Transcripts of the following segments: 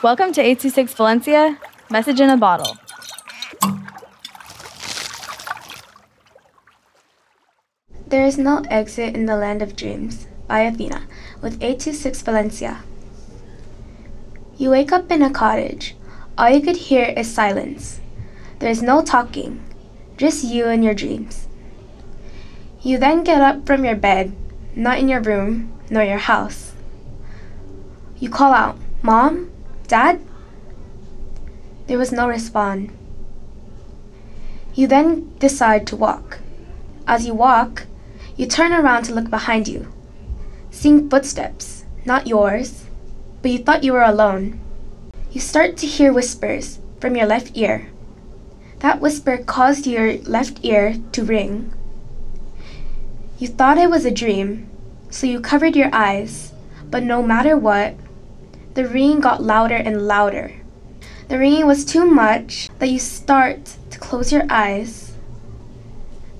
Welcome to 826 Valencia, message in a bottle. There is no exit in the land of dreams by Athena with 826 Valencia. You wake up in a cottage. All you could hear is silence. There is no talking, just you and your dreams. You then get up from your bed, not in your room nor your house. You call out, Mom? Dad? There was no response. You then decide to walk. As you walk, you turn around to look behind you, seeing footsteps, not yours, but you thought you were alone. You start to hear whispers from your left ear. That whisper caused your left ear to ring. You thought it was a dream, so you covered your eyes, but no matter what, the ringing got louder and louder. The ringing was too much that you start to close your eyes,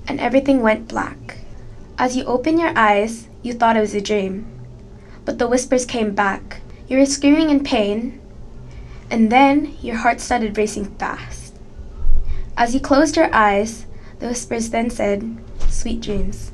and everything went black. As you opened your eyes, you thought it was a dream. But the whispers came back. You were screaming in pain, and then your heart started racing fast. As you closed your eyes, the whispers then said, Sweet dreams.